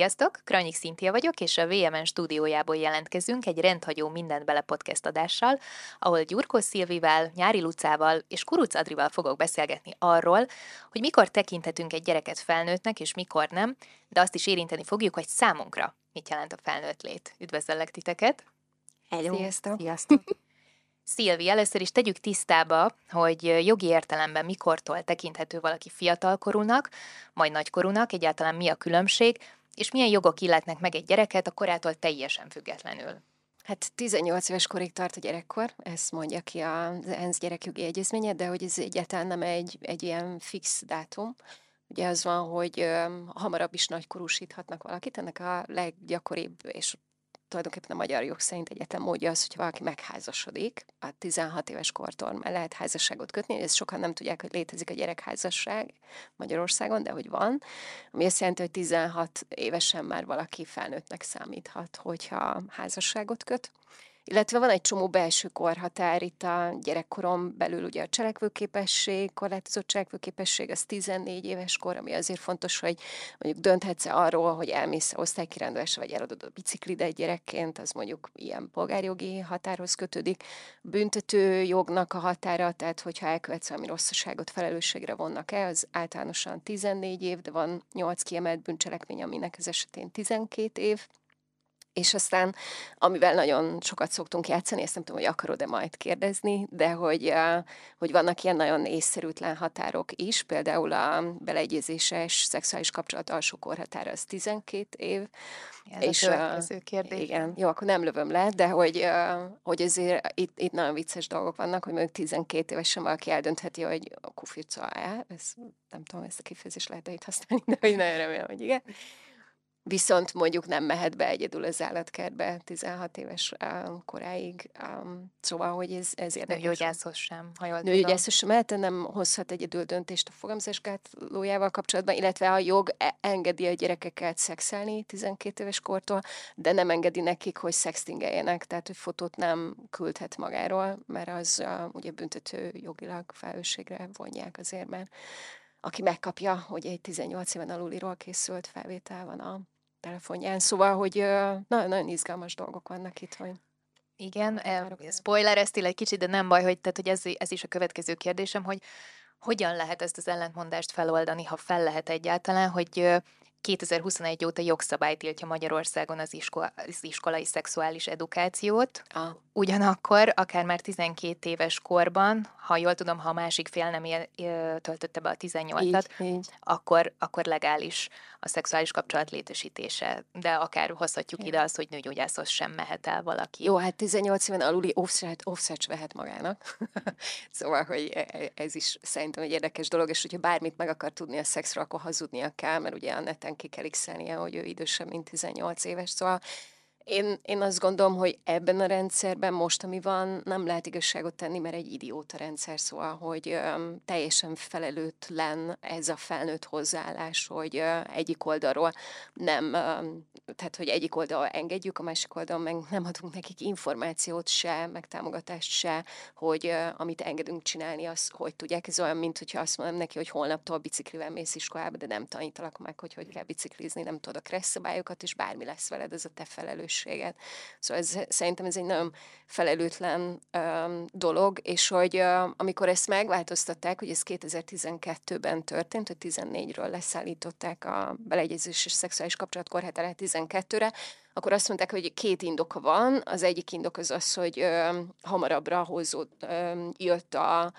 Sziasztok! Kranyik Szintia vagyok, és a VMN stúdiójából jelentkezünk egy rendhagyó Mindent Bele podcast adással, ahol Gyurkó Szilvivel, Nyári Lucával és Kuruc Adrival fogok beszélgetni arról, hogy mikor tekinthetünk egy gyereket felnőttnek, és mikor nem, de azt is érinteni fogjuk, hogy számunkra mit jelent a felnőtt lét. Üdvözöllek titeket! Hello! Sziasztok! Sziasztok! Szilvi, először is tegyük tisztába, hogy jogi értelemben mikortól tekinthető valaki fiatalkorúnak, majd nagykorúnak, egyáltalán mi a különbség, és milyen jogok illetnek meg egy gyereket a korától teljesen függetlenül. Hát 18 éves korig tart a gyerekkor, ezt mondja ki az ENSZ gyerekjogi egyezménye, de hogy ez egyáltalán nem egy, egy ilyen fix dátum. Ugye az van, hogy ö, hamarabb is nagykorúsíthatnak valakit, ennek a leggyakoribb és tulajdonképpen a magyar jog szerint egyetlen módja az, hogy valaki megházasodik, a 16 éves kortól lehet házasságot kötni, ezt sokan nem tudják, hogy létezik a gyerekházasság Magyarországon, de hogy van, ami azt jelenti, hogy 16 évesen már valaki felnőttnek számíthat, hogyha házasságot köt. Illetve van egy csomó belső korhatár itt a gyerekkoron belül, ugye a cselekvőképesség, korlátozott cselekvőképesség, az 14 éves kor, ami azért fontos, hogy mondjuk dönthetsz arról, hogy elmész osztálykirándulásra, vagy eladod a biciklidet gyerekként, az mondjuk ilyen polgárjogi határhoz kötődik. Büntető jognak a határa, tehát hogyha elkövetsz valami rosszaságot, felelősségre vonnak el, az általánosan 14 év, de van 8 kiemelt bűncselekmény, aminek az esetén 12 év és aztán, amivel nagyon sokat szoktunk játszani, ezt nem tudom, hogy akarod-e majd kérdezni, de hogy, hogy vannak ilyen nagyon észszerűtlen határok is, például a beleegyezéses szexuális kapcsolat alsó korhatára az 12 év. Ez és a következő kérdés. Igen, jó, akkor nem lövöm le, de hogy, hogy azért itt, itt nagyon vicces dolgok vannak, hogy mondjuk 12 évesen valaki eldöntheti, hogy a kufica ez, nem tudom, ezt a kifejezést lehet itt használni, de hogy nagyon remélem, hogy igen viszont mondjuk nem mehet be egyedül az állatkertbe 16 éves koráig. Szóval, hogy ez, ez érdekes. Nőgyógyászhoz sem, ha jól Nőgyógyászhoz sem mehet, nem hozhat egyedül döntést a fogamzásgátlójával kapcsolatban, illetve a jog e, engedi a gyerekeket szexelni 12 éves kortól, de nem engedi nekik, hogy szextingeljenek, tehát hogy fotót nem küldhet magáról, mert az ugye büntető jogilag felelősségre vonják azért, mert aki megkapja, hogy egy 18 éven aluliról készült felvétel van a telefonján. Szóval, hogy nagyon, nagyon izgalmas dolgok vannak itt, hogy igen, e, spoiler ezt egy kicsit, de nem baj, hogy, tehát, hogy ez, ez is a következő kérdésem, hogy hogyan lehet ezt az ellentmondást feloldani, ha fel lehet egyáltalán, hogy 2021 óta jogszabály tiltja Magyarországon az, iskola, az iskolai szexuális edukációt. Ah. Ugyanakkor, akár már 12 éves korban, ha jól tudom, ha a másik fél nem él, töltötte be a 18-at, akkor, akkor legális a szexuális kapcsolat létesítése. De akár hozhatjuk ide azt, hogy nőgyógyászhoz sem mehet el valaki. Jó, hát 18 éven aluli offset, offset vehet magának. szóval, hogy e, e, ez is szerintem egy érdekes dolog, és hogyha bármit meg akar tudni a szexről, akkor hazudnia kell, mert ugye a neten ki kell hogy ő idősebb, mint 18 éves. Szóval én, én azt gondolom, hogy ebben a rendszerben most, ami van, nem lehet igazságot tenni, mert egy idióta rendszer, szóval, hogy ö, teljesen felelőtlen ez a felnőtt hozzáállás, hogy ö, egyik oldalról nem, ö, tehát, hogy egyik oldalról engedjük, a másik oldalon meg nem adunk nekik információt se, meg támogatást se, hogy ö, amit engedünk csinálni, az hogy tudják. Ez olyan, mint hogyha azt mondom neki, hogy holnaptól biciklivel mész iskolába, de nem tanítalak meg, hogy hogy kell biciklizni, nem tudod a kresszabályokat, és bármi lesz veled, ez a te felelős felelősséget. Szóval ez, szerintem ez egy nagyon felelőtlen um, dolog, és hogy uh, amikor ezt megváltoztatták, hogy ez 2012-ben történt, hogy 14-ről leszállították a beleegyezés és szexuális kapcsolat korhatárát 12-re, akkor azt mondták, hogy két indoka van. Az egyik indok az az, hogy ö, hamarabbra hozott, ö, jött a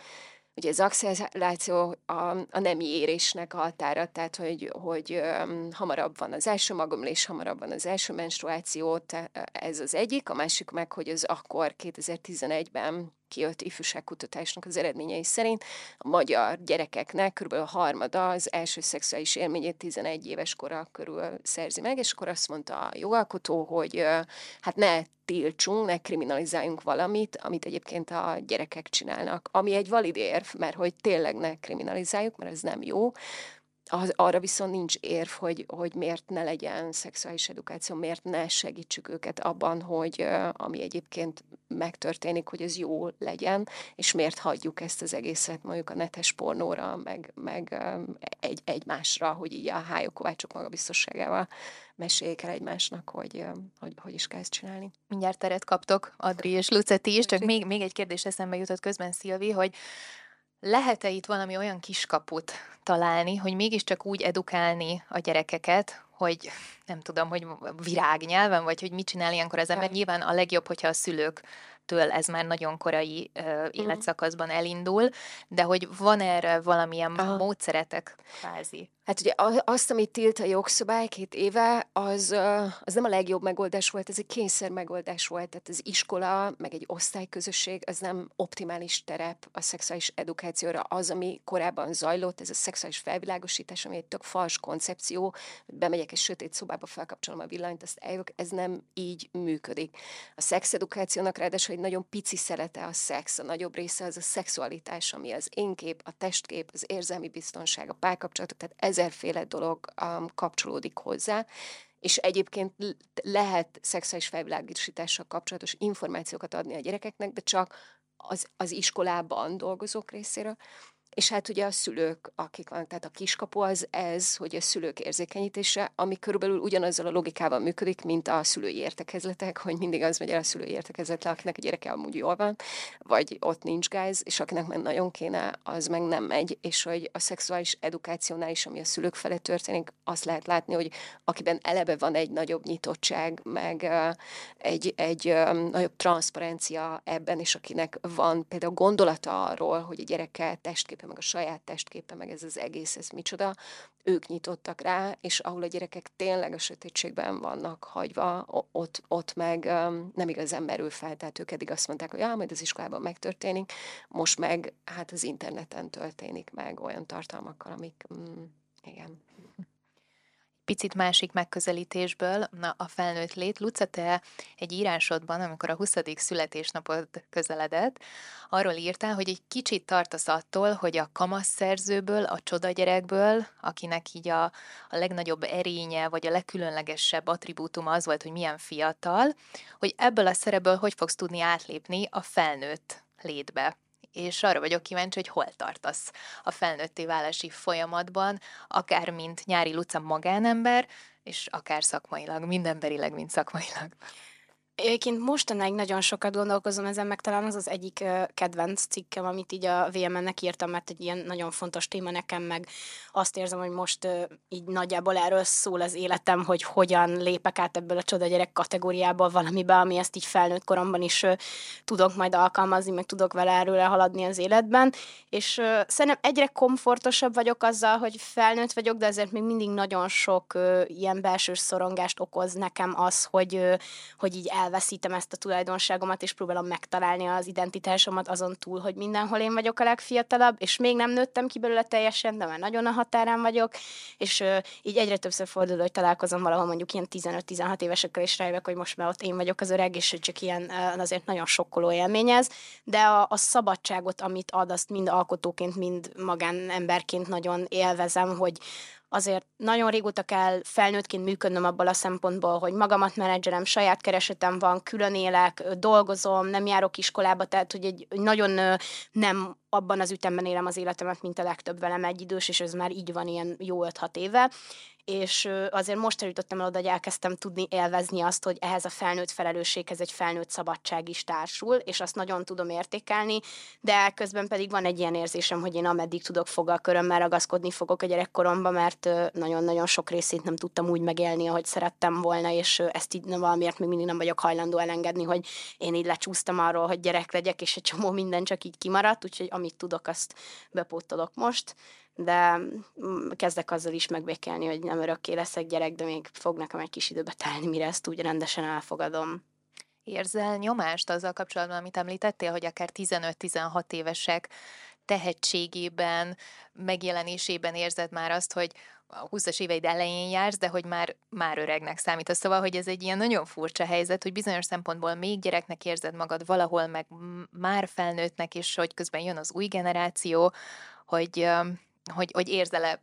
Ugye az acceleráció a, a nemi érésnek a határa, tehát hogy, hogy hamarabb van az első magomlés, hamarabb van az első menstruáció, ez az egyik, a másik meg, hogy az akkor 2011-ben kijött ifjúságkutatásnak az eredményei szerint a magyar gyerekeknek kb. a harmada az első szexuális élményét 11 éves kora körül szerzi meg, és akkor azt mondta a jogalkotó, hogy hát ne tiltsunk, ne kriminalizáljunk valamit, amit egyébként a gyerekek csinálnak, ami egy valid érv, mert hogy tényleg ne kriminalizáljuk, mert ez nem jó, az, arra viszont nincs érv, hogy, hogy miért ne legyen szexuális edukáció, miért ne segítsük őket abban, hogy ami egyébként megtörténik, hogy ez jó legyen, és miért hagyjuk ezt az egészet mondjuk a netes pornóra, meg, meg egy, egymásra, hogy így a hályok kovácsok magabiztosságával meséljék el egymásnak, hogy, hogy hogy is kell ezt csinálni. Mindjárt teret kaptok, Adri és Luceti is, csak még, még egy kérdés eszembe jutott közben, Szilvi, hogy lehet-e itt valami olyan kiskaput találni, hogy mégiscsak úgy edukálni a gyerekeket, hogy nem tudom, hogy virágnyelven, vagy hogy mit csinál ilyenkor az ember. Nyilván a legjobb, hogyha a szülők től ez már nagyon korai uh, életszakaszban elindul, de hogy van erre valamilyen Aha. módszeretek kvázi? Hát ugye azt, amit tilt a jogszabály két éve, az, az nem a legjobb megoldás volt, ez egy kényszer megoldás volt, tehát az iskola, meg egy osztályközösség, az nem optimális terep a szexuális edukációra. Az, ami korábban zajlott, ez a szexuális felvilágosítás, ami egy tök fals koncepció, hogy bemegyek egy sötét szobába, felkapcsolom a villanyt, azt eljövök, ez nem így működik. A szexedukációnak ráadásul egy nagyon pici szelete a szex, a nagyobb része az a szexualitás, ami az én kép, a testkép, az érzelmi biztonság, a párkapcsolatok, tehát ezerféle dolog um, kapcsolódik hozzá, és egyébként lehet szexuális felvilágosítással kapcsolatos információkat adni a gyerekeknek, de csak az, az iskolában dolgozók részéről. És hát ugye a szülők, akik vannak, tehát a kiskapu az ez, hogy a szülők érzékenyítése, ami körülbelül ugyanazzal a logikával működik, mint a szülői értekezletek, hogy mindig az megy el a szülői értekezletre, akinek a gyereke amúgy jól van, vagy ott nincs gáz, és akinek meg nagyon kéne, az meg nem megy, és hogy a szexuális edukációnál is, ami a szülők felé történik, azt lehet látni, hogy akiben eleve van egy nagyobb nyitottság, meg egy, egy nagyobb transzparencia ebben, és akinek van például gondolata arról, hogy a gyereke testkép testképe, meg a saját testképe, meg ez az egész, ez micsoda, ők nyitottak rá, és ahol a gyerekek tényleg a sötétségben vannak hagyva, ott, ott meg um, nem igazán merül fel, tehát ők eddig azt mondták, hogy ja, majd az iskolában megtörténik, most meg hát az interneten történik meg olyan tartalmakkal, amik, mm, igen picit másik megközelítésből, na, a felnőtt lét. Luca, te egy írásodban, amikor a 20. születésnapod közeledett, arról írtál, hogy egy kicsit tartasz attól, hogy a kamasz szerzőből, a csodagyerekből, akinek így a, a legnagyobb erénye, vagy a legkülönlegesebb attribútuma az volt, hogy milyen fiatal, hogy ebből a szerepből hogy fogsz tudni átlépni a felnőtt létbe és arra vagyok kíváncsi, hogy hol tartasz a felnőtté válási folyamatban, akár mint nyári Luca magánember, és akár szakmailag, mindenberileg, mint szakmailag. Egyébként mostanáig nagyon sokat gondolkozom ezen, meg talán az az egyik kedvenc cikkem, amit így a VMN-nek írtam, mert egy ilyen nagyon fontos téma nekem, meg azt érzem, hogy most így nagyjából erről szól az életem, hogy hogyan lépek át ebből a csoda gyerek kategóriából valamibe, ami ezt így felnőtt koromban is tudok majd alkalmazni, meg tudok vele erről haladni az életben, és szerintem egyre komfortosabb vagyok azzal, hogy felnőtt vagyok, de ezért még mindig nagyon sok ilyen belső szorongást okoz nekem az, hogy, hogy így el elveszítem ezt a tulajdonságomat, és próbálom megtalálni az identitásomat azon túl, hogy mindenhol én vagyok a legfiatalabb, és még nem nőttem ki belőle teljesen, de már nagyon a határán vagyok, és uh, így egyre többször fordul, hogy találkozom valahol mondjuk ilyen 15-16 évesekkel, és rájövök, hogy most már ott én vagyok az öreg, és csak ilyen azért nagyon sokkoló élmény ez, de a, a szabadságot, amit ad, azt mind alkotóként, mind magánemberként nagyon élvezem, hogy, azért nagyon régóta kell felnőttként működnöm abból a szempontból, hogy magamat menedzserem, saját keresetem van, külön élek, dolgozom, nem járok iskolába, tehát hogy egy nagyon nem abban az ütemben élem az életemet, mint a legtöbb velem idős, és ez már így van ilyen jó 5-6 éve, és azért most eljutottam el oda, hogy elkezdtem tudni élvezni azt, hogy ehhez a felnőtt felelősséghez egy felnőtt szabadság is társul, és azt nagyon tudom értékelni, de közben pedig van egy ilyen érzésem, hogy én ameddig tudok fogalkörömmel ragaszkodni fogok a gyerekkoromba, mert nagyon-nagyon sok részét nem tudtam úgy megélni, ahogy szerettem volna, és ezt így valamiért még mindig nem vagyok hajlandó elengedni, hogy én így lecsúsztam arról, hogy gyerek legyek, és egy csomó minden csak így kimaradt, úgyhogy amit tudok, azt bepótolok most de mm, kezdek azzal is megbékelni, hogy nem örökké leszek gyerek, de még fog nekem egy kis időbe telni, mire ezt úgy rendesen elfogadom. Érzel nyomást azzal kapcsolatban, amit említettél, hogy akár 15-16 évesek tehetségében, megjelenésében érzed már azt, hogy a 20-as éveid elején jársz, de hogy már, már öregnek számítasz. Szóval, hogy ez egy ilyen nagyon furcsa helyzet, hogy bizonyos szempontból még gyereknek érzed magad valahol, meg már felnőttnek, és hogy közben jön az új generáció, hogy hogy, hogy érzel-e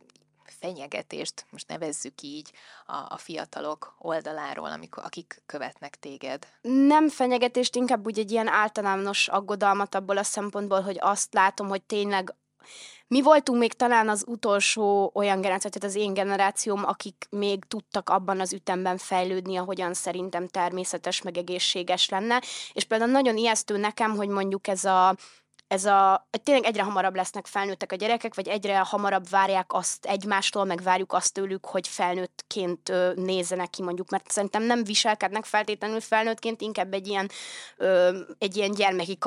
fenyegetést, most nevezzük így, a, a fiatalok oldaláról, amikor, akik követnek téged? Nem fenyegetést, inkább úgy egy ilyen általános aggodalmat abból a szempontból, hogy azt látom, hogy tényleg mi voltunk még talán az utolsó olyan generáció, tehát az én generációm, akik még tudtak abban az ütemben fejlődni, ahogyan szerintem természetes, meg egészséges lenne. És például nagyon ijesztő nekem, hogy mondjuk ez a ez a, tényleg egyre hamarabb lesznek felnőttek a gyerekek, vagy egyre hamarabb várják azt egymástól, meg várjuk azt tőlük, hogy felnőttként ö, nézzenek ki mondjuk, mert szerintem nem viselkednek feltétlenül felnőttként, inkább egy ilyen, ö, egy ilyen gyermeki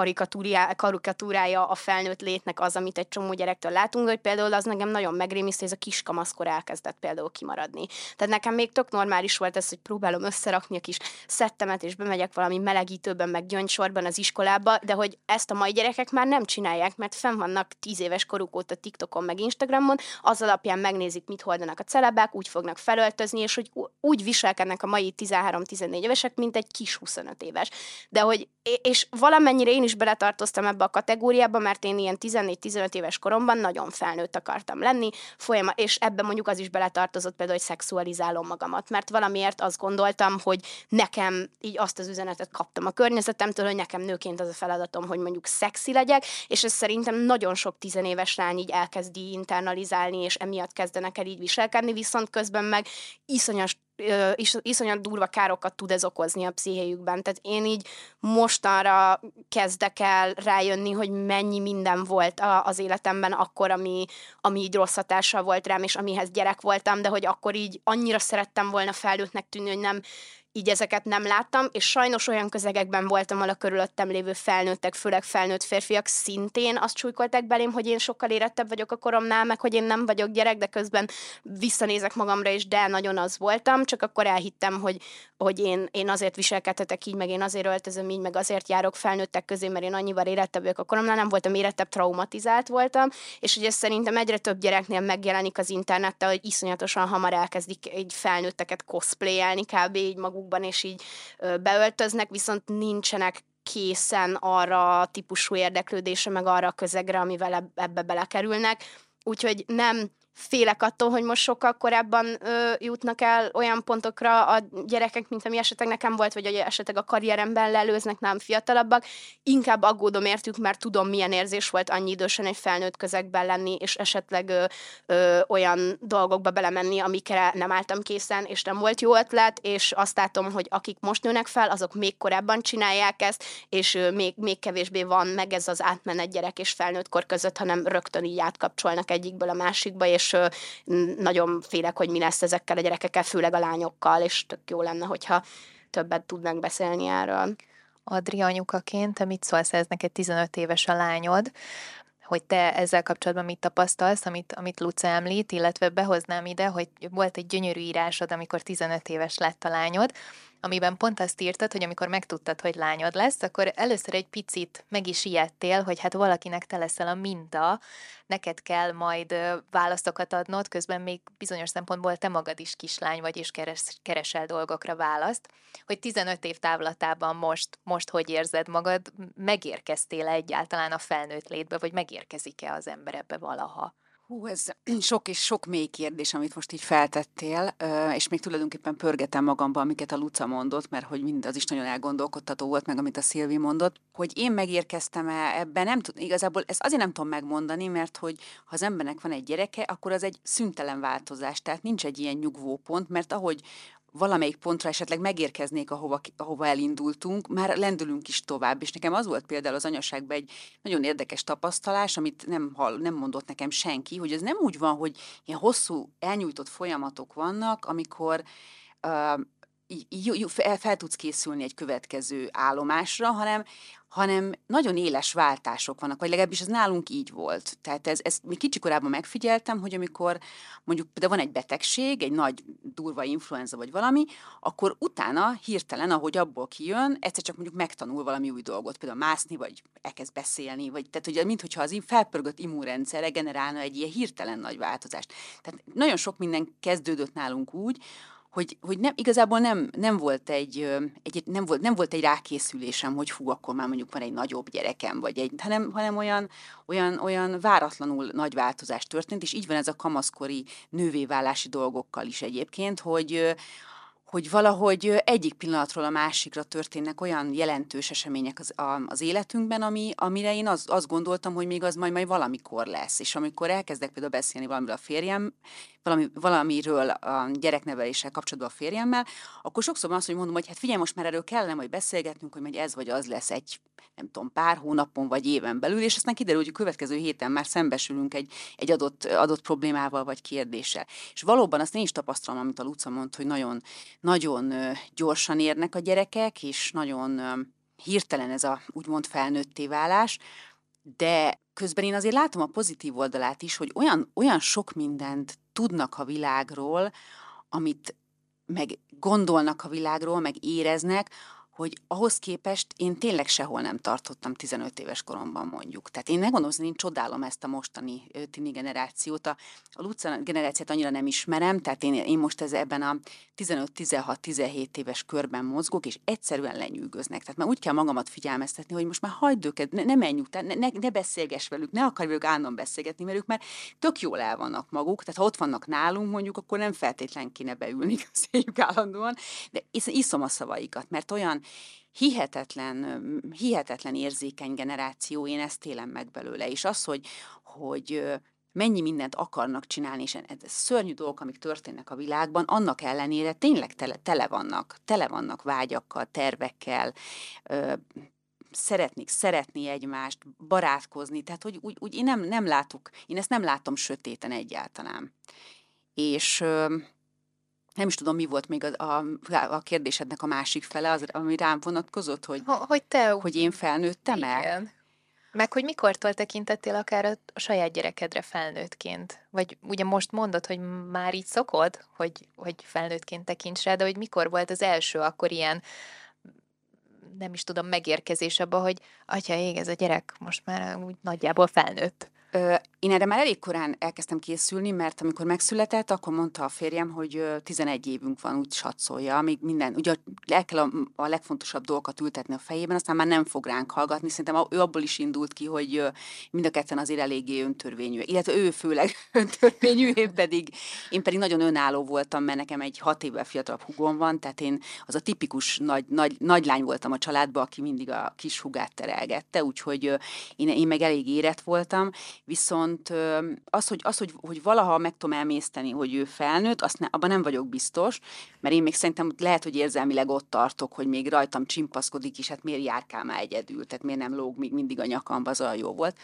karikatúrája a felnőtt létnek az, amit egy csomó gyerektől látunk, hogy például az nekem nagyon megrémiszt, hogy ez a kiskamaszkor elkezdett például kimaradni. Tehát nekem még tök normális volt ez, hogy próbálom összerakni a kis szettemet, és bemegyek valami melegítőben, meg gyöngysorban az iskolába, de hogy ezt a mai gyerekek már nem csinálják, mert fenn vannak tíz éves koruk óta TikTokon meg Instagramon, az alapján megnézik, mit hordanak a celebák, úgy fognak felöltözni, és hogy úgy viselkednek a mai 13-14 évesek, mint egy kis 25 éves. De hogy, és valamennyire én is beletartoztam ebbe a kategóriába, mert én ilyen 14-15 éves koromban nagyon felnőtt akartam lenni, folyamat, és ebben mondjuk az is beletartozott például, hogy szexualizálom magamat, mert valamiért azt gondoltam, hogy nekem így azt az üzenetet kaptam a környezetemtől, hogy nekem nőként az a feladatom, hogy mondjuk szexi legyek, és ez szerintem nagyon sok tizenéves lány így elkezdi internalizálni, és emiatt kezdenek el így viselkedni, viszont közben meg iszonyas is, iszonyat durva károkat tud ez okozni a pszichéjükben. Tehát én így mostanra kezdek el rájönni, hogy mennyi minden volt a, az életemben akkor, ami, ami így rossz hatással volt rám, és amihez gyerek voltam, de hogy akkor így annyira szerettem volna felnőttnek tűnni, hogy nem így ezeket nem láttam, és sajnos olyan közegekben voltam, ahol a körülöttem lévő felnőttek, főleg felnőtt férfiak szintén azt súlykolták belém, hogy én sokkal érettebb vagyok a koromnál, meg hogy én nem vagyok gyerek, de közben visszanézek magamra, és de nagyon az voltam, csak akkor elhittem, hogy, hogy én, én azért viselkedhetek így, meg én azért öltözöm így, meg azért járok felnőttek közé, mert én annyival érettebb vagyok a koromnál, nem voltam érettebb, traumatizált voltam, és ugye szerintem egyre több gyereknél megjelenik az interneten, hogy iszonyatosan hamar elkezdik egy felnőtteket cosplayelni, kb. így maguk magukban, és így beöltöznek, viszont nincsenek készen arra a típusú érdeklődése, meg arra a közegre, amivel ebbe belekerülnek. Úgyhogy nem félek attól, hogy most sokkal korábban ö, jutnak el olyan pontokra a gyerekek, mint ami esetleg nekem volt, vagy hogy esetleg a karrieremben lelőznek nem fiatalabbak. Inkább aggódom értük, mert tudom, milyen érzés volt annyi idősen egy felnőtt közegben lenni, és esetleg ö, ö, olyan dolgokba belemenni, amikre nem álltam készen, és nem volt jó ötlet, és azt látom, hogy akik most nőnek fel, azok még korábban csinálják ezt, és ö, még, még kevésbé van meg ez az átmenet gyerek és felnőtt kor között, hanem rögtön így átkapcsolnak egyikből a másikba, és és nagyon félek, hogy mi lesz ezekkel a gyerekekkel, főleg a lányokkal, és tök jó lenne, hogyha többet tudnánk beszélni erről. Adri anyukaként, te mit szólsz ez neked 15 éves a lányod, hogy te ezzel kapcsolatban mit tapasztalsz, amit, amit Luca említ, illetve behoznám ide, hogy volt egy gyönyörű írásod, amikor 15 éves lett a lányod, amiben pont azt írtad, hogy amikor megtudtad, hogy lányod lesz, akkor először egy picit meg is ijedtél, hogy hát valakinek te leszel a minta, neked kell majd válaszokat adnod, közben még bizonyos szempontból te magad is kislány vagy, és keres, keresel dolgokra választ, hogy 15 év távlatában most, most hogy érzed magad, megérkeztél -e egyáltalán a felnőtt létbe, vagy megérkezik-e az ember ebbe valaha? Hú, ez sok és sok mély kérdés, amit most így feltettél, és még tulajdonképpen pörgetem magamba, amiket a Luca mondott, mert hogy mind az is nagyon elgondolkodtató volt, meg amit a Szilvi mondott, hogy én megérkeztem-e ebben, nem tudom, igazából ezt azért nem tudom megmondani, mert hogy ha az embernek van egy gyereke, akkor az egy szüntelen változás, tehát nincs egy ilyen nyugvópont, mert ahogy valamelyik pontra esetleg megérkeznék, ahova, ahova elindultunk, már lendülünk is tovább. És nekem az volt például az anyaságban egy nagyon érdekes tapasztalás, amit nem, hall, nem mondott nekem senki, hogy ez nem úgy van, hogy ilyen hosszú, elnyújtott folyamatok vannak, amikor uh, fel, fel tudsz készülni egy következő állomásra, hanem, hanem nagyon éles váltások vannak, vagy legalábbis ez nálunk így volt. Tehát ez, ezt mi kicsikorában megfigyeltem, hogy amikor mondjuk de van egy betegség, egy nagy durva influenza vagy valami, akkor utána hirtelen, ahogy abból kijön, egyszer csak mondjuk megtanul valami új dolgot, például mászni, vagy elkezd beszélni, vagy tehát hogy mintha az felpörgött immunrendszer generálna egy ilyen hirtelen nagy változást. Tehát nagyon sok minden kezdődött nálunk úgy, hogy, hogy nem, igazából nem, nem, volt egy, egy, nem, volt, nem volt egy rákészülésem, hogy fú, akkor már mondjuk van egy nagyobb gyerekem, vagy egy, hanem, hanem olyan, olyan, olyan váratlanul nagy változás történt, és így van ez a kamaszkori nővéválási dolgokkal is egyébként, hogy, hogy valahogy egyik pillanatról a másikra történnek olyan jelentős események az, a, az életünkben, ami, amire én az, azt gondoltam, hogy még az majd, majd valamikor lesz. És amikor elkezdek például beszélni valamiről a férjem, valami, valamiről a gyerekneveléssel kapcsolatban a férjemmel, akkor sokszor van az, hogy mondom, hogy hát figyelj, most már erről kellene majd beszélgetnünk, hogy majd ez vagy az lesz egy, nem tudom, pár hónapon vagy éven belül, és aztán kiderül, hogy a következő héten már szembesülünk egy, egy adott, adott problémával vagy kérdéssel. És valóban azt én is tapasztalom, amit a Luca mondta, hogy nagyon, nagyon gyorsan érnek a gyerekek, és nagyon hirtelen ez a úgymond felnőtté válás, de közben én azért látom a pozitív oldalát is, hogy olyan, olyan sok mindent tudnak a világról, amit meg gondolnak a világról, meg éreznek, hogy ahhoz képest én tényleg sehol nem tartottam 15 éves koromban mondjuk. Tehát én megmondom, én csodálom ezt a mostani tini generációt. A, a Luca generációt annyira nem ismerem, tehát én, én most ez ebben a 15-16-17 éves körben mozgok, és egyszerűen lenyűgöznek. Tehát már úgy kell magamat figyelmeztetni, hogy most már hagyd őket, ne, ne menj után, ne, ne, ne beszélgess velük, ne akarj velük állandóan beszélgetni, mert ők már tök jól el vannak maguk, tehát ha ott vannak nálunk mondjuk, akkor nem feltétlen kéne beülni közéjük állandóan, de iszom a szavaikat, mert olyan hihetetlen, hihetetlen érzékeny generáció, én ezt élem meg belőle. És az, hogy, hogy mennyi mindent akarnak csinálni, és ez szörnyű dolgok, amik történnek a világban, annak ellenére tényleg tele, tele vannak, tele vannak vágyakkal, tervekkel, ö, szeretnék szeretni egymást, barátkozni, tehát hogy úgy, úgy én nem, nem látok, én ezt nem látom sötéten egyáltalán. És ö, nem is tudom, mi volt még a, a, a kérdésednek a másik fele, az, ami rám vonatkozott, hogy, hogy, te, hogy én felnőttem igen. el. Meg hogy mikortól tekintettél akár a, a saját gyerekedre felnőttként? Vagy ugye most mondod, hogy már így szokod, hogy, hogy felnőttként tekints rá, de hogy mikor volt az első akkor ilyen nem is tudom, megérkezés abba, hogy atya ég, ez a gyerek most már úgy nagyjából felnőtt. Én erre már elég korán elkezdtem készülni, mert amikor megszületett, akkor mondta a férjem, hogy 11 évünk van, úgy satszolja, amíg minden, ugye el kell a, a legfontosabb dolgokat ültetni a fejében, aztán már nem fog ránk hallgatni. Szerintem ő abból is indult ki, hogy mind a ketten azért eléggé öntörvényű, illetve ő főleg öntörvényű, én pedig, én pedig nagyon önálló voltam, mert nekem egy hat évvel fiatalabb hugom van, tehát én az a tipikus nagy, nagy, nagy lány voltam a családban, aki mindig a kis hugát terelgette, úgyhogy én, én meg elég érett voltam, viszont az, hogy, az hogy, hogy valaha meg tudom emészteni, hogy ő felnőtt, azt ne, abban nem vagyok biztos, mert én még szerintem lehet, hogy érzelmileg ott tartok, hogy még rajtam csimpaszkodik is, hát miért járkál már egyedül, tehát miért nem lóg még mindig a nyakamba, az olyan jó volt.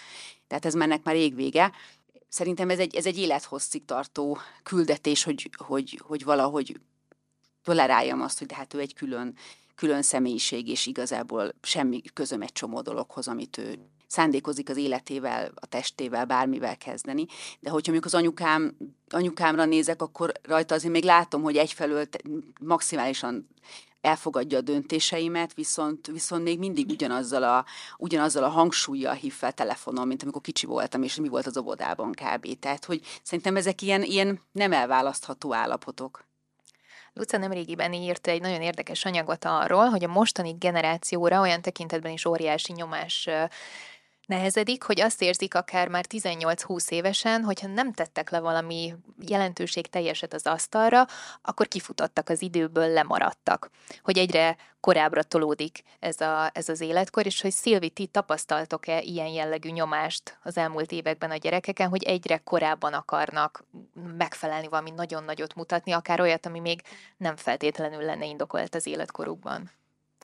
Tehát ez mennek már rég vége. Szerintem ez egy, ez egy élethosszig tartó küldetés, hogy, hogy, hogy valahogy toleráljam azt, hogy de hát ő egy külön, külön személyiség, és igazából semmi közöm egy csomó dologhoz, amit ő szándékozik az életével, a testével, bármivel kezdeni. De hogyha mondjuk az anyukám, anyukámra nézek, akkor rajta azért még látom, hogy egyfelől maximálisan elfogadja a döntéseimet, viszont, viszont még mindig ugyanazzal a, ugyanazzal a hangsúlyjal hív fel telefonon, mint amikor kicsi voltam, és mi volt az óvodában kb. Tehát, hogy szerintem ezek ilyen, ilyen nem elválasztható állapotok. Luca nemrégiben írt egy nagyon érdekes anyagot arról, hogy a mostani generációra olyan tekintetben is óriási nyomás nehezedik, hogy azt érzik akár már 18-20 évesen, hogyha nem tettek le valami jelentőség teljeset az asztalra, akkor kifutottak az időből, lemaradtak. Hogy egyre korábbra tolódik ez, a, ez az életkor, és hogy Szilvi, ti tapasztaltok-e ilyen jellegű nyomást az elmúlt években a gyerekeken, hogy egyre korábban akarnak megfelelni valami nagyon nagyot mutatni, akár olyat, ami még nem feltétlenül lenne indokolt az életkorukban?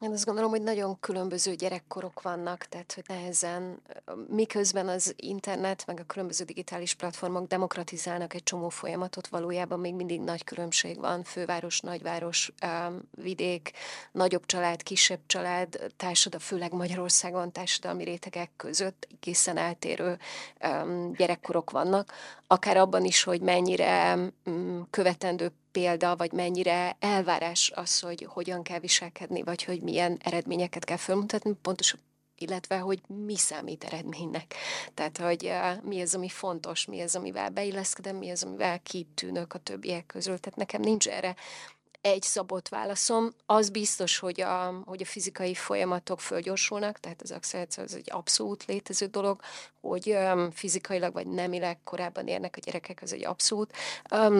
Én azt gondolom, hogy nagyon különböző gyerekkorok vannak, tehát hogy nehezen, miközben az internet, meg a különböző digitális platformok demokratizálnak egy csomó folyamatot, valójában még mindig nagy különbség van, főváros, nagyváros, vidék, nagyobb család, kisebb család, társadalom, főleg Magyarországon társadalmi rétegek között egészen eltérő gyerekkorok vannak, akár abban is, hogy mennyire mm, követendő példa, vagy mennyire elvárás az, hogy hogyan kell viselkedni, vagy hogy milyen eredményeket kell felmutatni, pontosan illetve hogy mi számít eredménynek. Tehát, hogy uh, mi az, ami fontos, mi az, amivel beilleszkedem, mi az, amivel kitűnök a többiek közül. Tehát nekem nincs erre egy szabott válaszom. Az biztos, hogy a, hogy a fizikai folyamatok fölgyorsulnak, tehát az acceleráció az egy abszolút létező dolog, hogy fizikailag vagy nemileg korábban érnek a gyerekek, az egy abszolút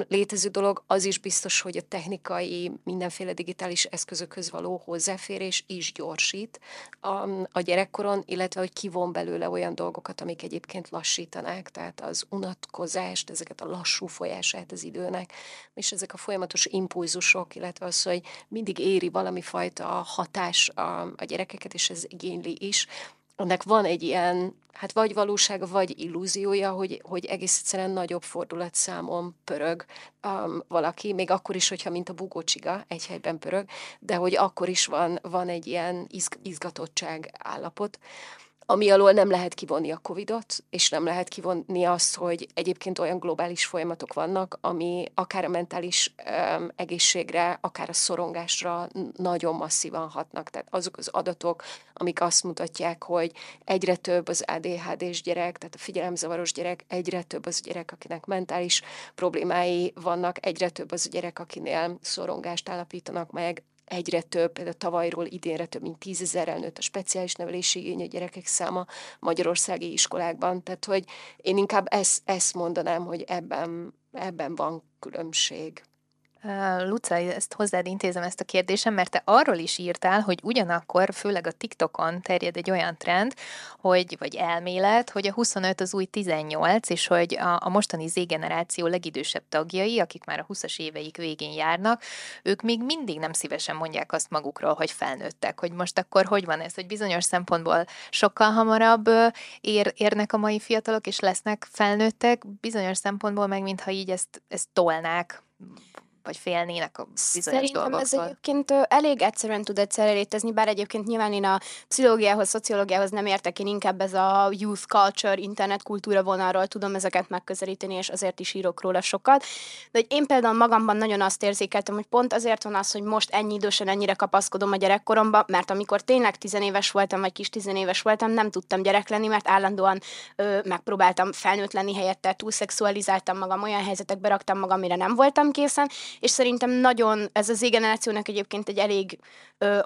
létező dolog. Az is biztos, hogy a technikai, mindenféle digitális eszközökhöz való hozzáférés is gyorsít a gyerekkoron, illetve hogy kivon belőle olyan dolgokat, amik egyébként lassítanák, tehát az unatkozást, ezeket a lassú folyását az időnek, és ezek a folyamatos impulzusok, illetve az, hogy mindig éri valami fajta hatás a, a gyerekeket, és ez igényli is, ennek van egy ilyen, hát vagy valósága, vagy illúziója, hogy, hogy egész egyszerűen nagyobb fordulatszámon pörög um, valaki, még akkor is, hogyha mint a bugócsiga egy helyben pörög, de hogy akkor is van, van egy ilyen izg, izgatottság állapot ami alól nem lehet kivonni a Covidot, és nem lehet kivonni azt, hogy egyébként olyan globális folyamatok vannak, ami akár a mentális um, egészségre, akár a szorongásra nagyon masszívan hatnak. Tehát azok az adatok, amik azt mutatják, hogy egyre több az ADHD-s gyerek, tehát a figyelemzavaros gyerek, egyre több az gyerek, akinek mentális problémái vannak, egyre több az gyerek, akinél szorongást állapítanak meg, egyre több, például tavalyról idénre több mint tízezerrel nőtt a speciális nevelési igényű gyerekek száma magyarországi iskolákban. Tehát, hogy én inkább ezt, ezt mondanám, hogy ebben, ebben van különbség. Luca, ezt hozzád intézem ezt a kérdésem, mert te arról is írtál, hogy ugyanakkor, főleg a TikTokon terjed egy olyan trend, hogy, vagy elmélet, hogy a 25 az új 18, és hogy a, a mostani Z-generáció legidősebb tagjai, akik már a 20-as éveik végén járnak, ők még mindig nem szívesen mondják azt magukról, hogy felnőttek, hogy most akkor hogy van ez, hogy bizonyos szempontból sokkal hamarabb ér, érnek a mai fiatalok, és lesznek felnőttek, bizonyos szempontból meg mintha így ezt, ezt tolnák vagy félnének a bizonyos Szerintem dolgoktól. ez egyébként elég egyszerűen tud egyszerre létezni, bár egyébként nyilván én a pszichológiához, szociológiához nem értek, én inkább ez a youth culture, internetkultúra vonalról tudom ezeket megközelíteni, és azért is írok róla sokat. De hogy én például magamban nagyon azt érzékeltem, hogy pont azért van az, hogy most ennyi idősen ennyire kapaszkodom a gyerekkoromba, mert amikor tényleg tizenéves voltam, vagy kis tizenéves voltam, nem tudtam gyerek lenni, mert állandóan ö, megpróbáltam felnőtt lenni helyette, túlszexualizáltam magam, olyan helyzetekbe raktam magam, amire nem voltam készen, és szerintem nagyon, ez az ígenerációnak egyébként egy elég,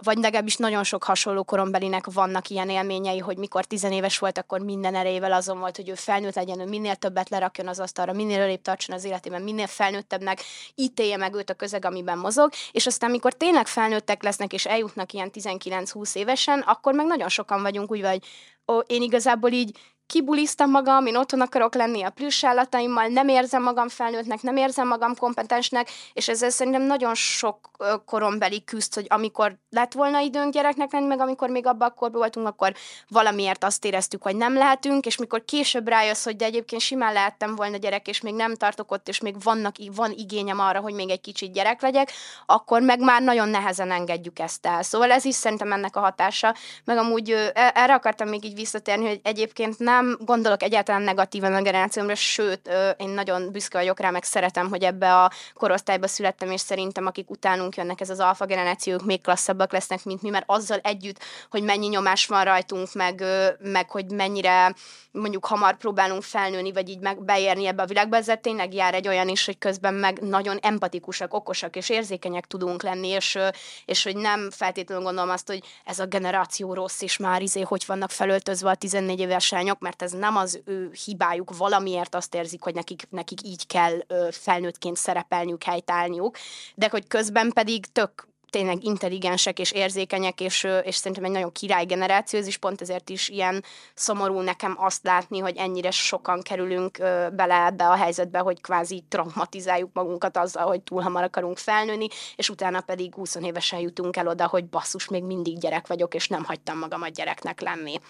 vagy legalábbis nagyon sok hasonló korombelinek vannak ilyen élményei, hogy mikor tizenéves volt, akkor minden erejével azon volt, hogy ő felnőtt legyen, ő minél többet lerakjon az asztalra, minél előbb tartson az életében, minél felnőttebbnek ítélje meg őt a közeg, amiben mozog, és aztán, amikor tényleg felnőttek lesznek, és eljutnak ilyen 19-20 évesen, akkor meg nagyon sokan vagyunk úgy, vagy ó, én igazából így kibuliztam magam, én otthon akarok lenni a plusz állataimmal, nem érzem magam felnőttnek, nem érzem magam kompetensnek, és ezzel szerintem nagyon sok korombeli küzd, hogy amikor lett volna időnk gyereknek lenni, meg amikor még abban akkor voltunk, akkor valamiért azt éreztük, hogy nem lehetünk, és mikor később rájössz, hogy de egyébként simán lehettem volna gyerek, és még nem tartok ott, és még vannak, van igényem arra, hogy még egy kicsit gyerek legyek, akkor meg már nagyon nehezen engedjük ezt el. Szóval ez is szerintem ennek a hatása, meg amúgy e, erre akartam még így visszatérni, hogy egyébként nem nem gondolok egyáltalán negatívan a generációmra, sőt, én nagyon büszke vagyok rá, meg szeretem, hogy ebbe a korosztályba születtem, és szerintem akik utánunk jönnek, ez az alfa generációk még klasszabbak lesznek, mint mi, mert azzal együtt, hogy mennyi nyomás van rajtunk, meg, meg hogy mennyire mondjuk hamar próbálunk felnőni, vagy így meg beérni ebbe a világba, ezzel tényleg jár egy olyan is, hogy közben meg nagyon empatikusak, okosak és érzékenyek tudunk lenni, és, és hogy nem feltétlenül gondolom azt, hogy ez a generáció rossz, és már izé, hogy vannak felöltözve a 14 éves lányok, mert ez nem az ő hibájuk, valamiért azt érzik, hogy nekik, nekik így kell felnőttként szerepelniük, helytállniuk, de hogy közben pedig tök tényleg intelligensek és érzékenyek, és, és szerintem egy nagyon király generáció, ez is pont ezért is ilyen szomorú nekem azt látni, hogy ennyire sokan kerülünk bele ebbe a helyzetbe, hogy kvázi traumatizáljuk magunkat azzal, hogy túl hamar akarunk felnőni, és utána pedig 20 évesen jutunk el oda, hogy basszus, még mindig gyerek vagyok, és nem hagytam magamat gyereknek lenni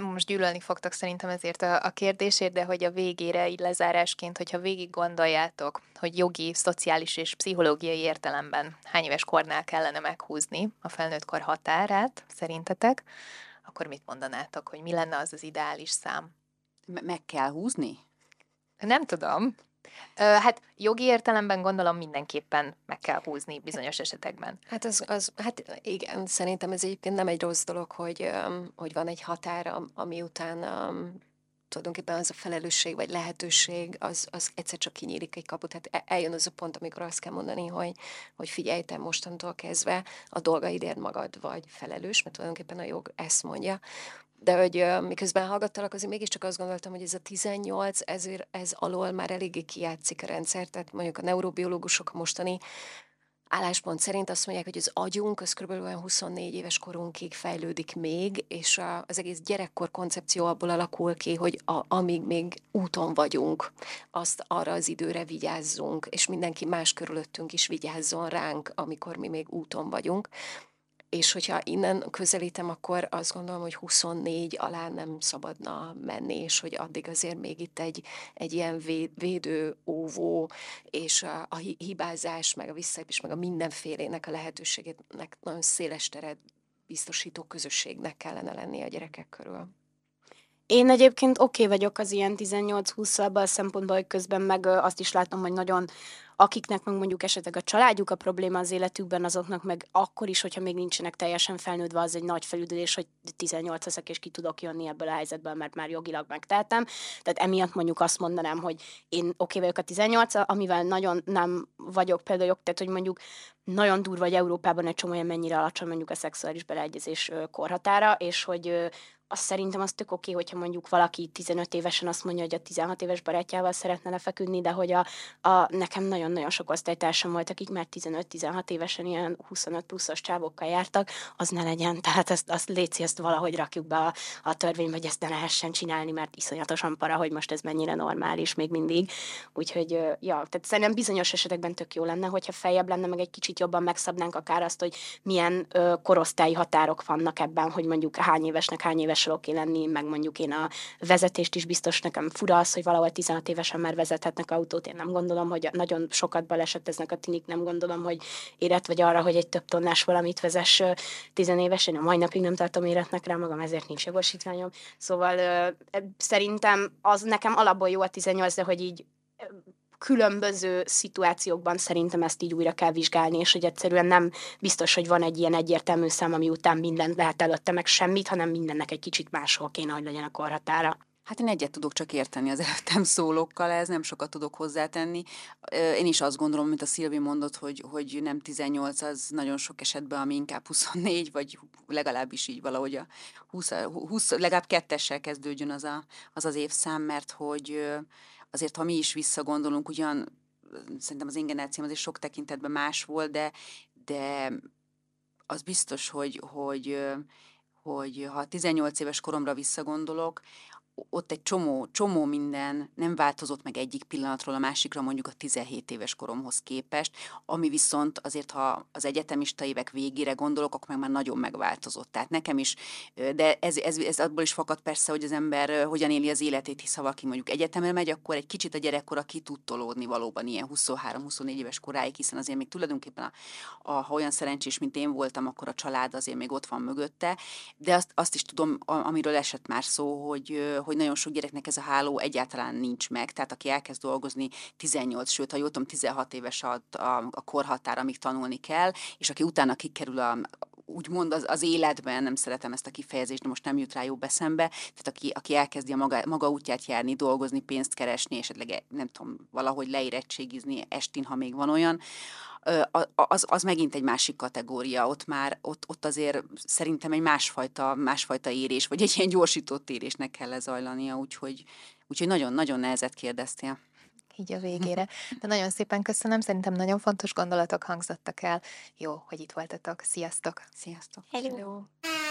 most gyűlölni fogtak szerintem ezért a, a kérdésért, de hogy a végére így lezárásként, hogyha végig gondoljátok, hogy jogi, szociális és pszichológiai értelemben hány éves kornál kellene meghúzni a felnőtt kor határát, szerintetek, akkor mit mondanátok, hogy mi lenne az az ideális szám? Meg kell húzni? Nem tudom. Hát jogi értelemben gondolom mindenképpen meg kell húzni bizonyos esetekben. Hát, az, az, hát igen, szerintem ez egyébként nem egy rossz dolog, hogy, hogy van egy határa, ami után tulajdonképpen az a felelősség vagy lehetőség, az, az egyszer csak kinyílik egy kaput. Tehát e, eljön az a pont, amikor azt kell mondani, hogy, hogy figyelj, te mostantól kezdve a dolgaidért magad vagy felelős, mert tulajdonképpen a jog ezt mondja. De hogy miközben hallgattalak, azért mégiscsak azt gondoltam, hogy ez a 18, ezért ez alól már eléggé kijátszik a rendszer, tehát mondjuk a neurobiológusok a mostani álláspont szerint azt mondják, hogy az agyunk az kb. olyan 24 éves korunkig fejlődik még, és az egész gyerekkor koncepció abból alakul ki, hogy a, amíg még úton vagyunk, azt arra az időre vigyázzunk, és mindenki más körülöttünk is vigyázzon ránk, amikor mi még úton vagyunk és hogyha innen közelítem, akkor azt gondolom, hogy 24 alá nem szabadna menni, és hogy addig azért még itt egy, egy ilyen védő, óvó, és a, a hibázás, meg a visszaépés, meg a mindenfélének a lehetőségének nagyon széles teret biztosító közösségnek kellene lenni a gyerekek körül. Én egyébként oké okay vagyok az ilyen 18-20-szal a szempontból, hogy közben meg azt is látom, hogy nagyon akiknek meg mondjuk esetleg a családjuk a probléma az életükben, azoknak meg akkor is, hogyha még nincsenek teljesen felnőttve, az egy nagy felüldülés, hogy 18 leszek, és ki tudok jönni ebből a helyzetből, mert már jogilag megteltem. Tehát emiatt mondjuk azt mondanám, hogy én oké okay vagyok a 18 amivel nagyon nem vagyok például jog, tehát hogy mondjuk nagyon durva, hogy Európában egy csomó mennyire alacsony mondjuk a szexuális beleegyezés korhatára, és hogy azt szerintem az tök oké, hogyha mondjuk valaki 15 évesen azt mondja, hogy a 16 éves barátjával szeretne lefeküdni, de hogy a, a nekem nagyon-nagyon sok osztálytársam volt, akik már 15-16 évesen ilyen 25 pluszos csávokkal jártak, az ne legyen. Tehát ezt, azt létszi, ezt valahogy rakjuk be a, a törvénybe, hogy ezt ne lehessen csinálni, mert iszonyatosan para, hogy most ez mennyire normális még mindig. Úgyhogy, ja, tehát szerintem bizonyos esetekben tök jó lenne, hogyha feljebb lenne, meg egy kicsit jobban megszabnánk akár azt, hogy milyen ö, korosztályi határok vannak ebben, hogy mondjuk hány évesnek hány éves évesről oké lenni, meg mondjuk én a vezetést is biztos nekem fura az, hogy valahol 16 évesen már vezethetnek autót. Én nem gondolom, hogy nagyon sokat baleseteznek a tinik, nem gondolom, hogy éret vagy arra, hogy egy több tonnás valamit vezess 10 évesen. Én a mai napig nem tartom éretnek rá magam, ezért nincs jogosítványom. Szóval szerintem az nekem alapból jó a 18, de hogy így különböző szituációkban szerintem ezt így újra kell vizsgálni, és hogy egyszerűen nem biztos, hogy van egy ilyen egyértelmű szám, ami után mindent lehet előtte, meg semmit, hanem mindennek egy kicsit máshol kéne, hogy legyen a korhatára. Hát én egyet tudok csak érteni az előttem szólókkal, ez nem sokat tudok hozzátenni. Én is azt gondolom, mint a Szilvi mondott, hogy, hogy nem 18, az nagyon sok esetben, ami inkább 24, vagy legalábbis így valahogy a 20, 20 legalább kettessel kezdődjön az, a, az az évszám, mert hogy azért, ha mi is visszagondolunk, ugyan szerintem az én generációm azért sok tekintetben más volt, de, de az biztos, hogy, hogy, hogy ha 18 éves koromra visszagondolok, ott egy csomó, csomó minden nem változott meg egyik pillanatról a másikra, mondjuk a 17 éves koromhoz képest, ami viszont azért, ha az egyetemista évek végére gondolok, akkor meg már nagyon megváltozott. Tehát nekem is, de ez, ez, ez abból is fakad persze, hogy az ember hogyan éli az életét, hisz ha valaki mondjuk egyetemre megy, akkor egy kicsit a gyerekkora ki tud tolódni valóban ilyen 23-24 éves koráig, hiszen azért még tulajdonképpen, a, a, ha olyan szerencsés, mint én voltam, akkor a család azért még ott van mögötte, de azt, azt is tudom, amiről esett már szó, hogy hogy nagyon sok gyereknek ez a háló egyáltalán nincs meg, tehát aki elkezd dolgozni 18, sőt, ha jól tudom, 16 éves a, a, a korhatár, amíg tanulni kell, és aki utána kikerül a, úgymond az, az életben, nem szeretem ezt a kifejezést, de most nem jut rá jó beszembe, tehát aki, aki elkezdi a maga, maga útját járni, dolgozni, pénzt keresni, esetleg nem tudom, valahogy leérettségizni estin, ha még van olyan, az, az megint egy másik kategória. Ott már, ott, ott azért szerintem egy másfajta, másfajta érés, vagy egy ilyen gyorsított érésnek kell lezajlania, úgyhogy, úgyhogy nagyon-nagyon nehezet kérdeztél így a végére. De nagyon szépen köszönöm, szerintem nagyon fontos gondolatok hangzottak el. Jó, hogy itt voltatok. Sziasztok! Sziasztok! Hello! Hello.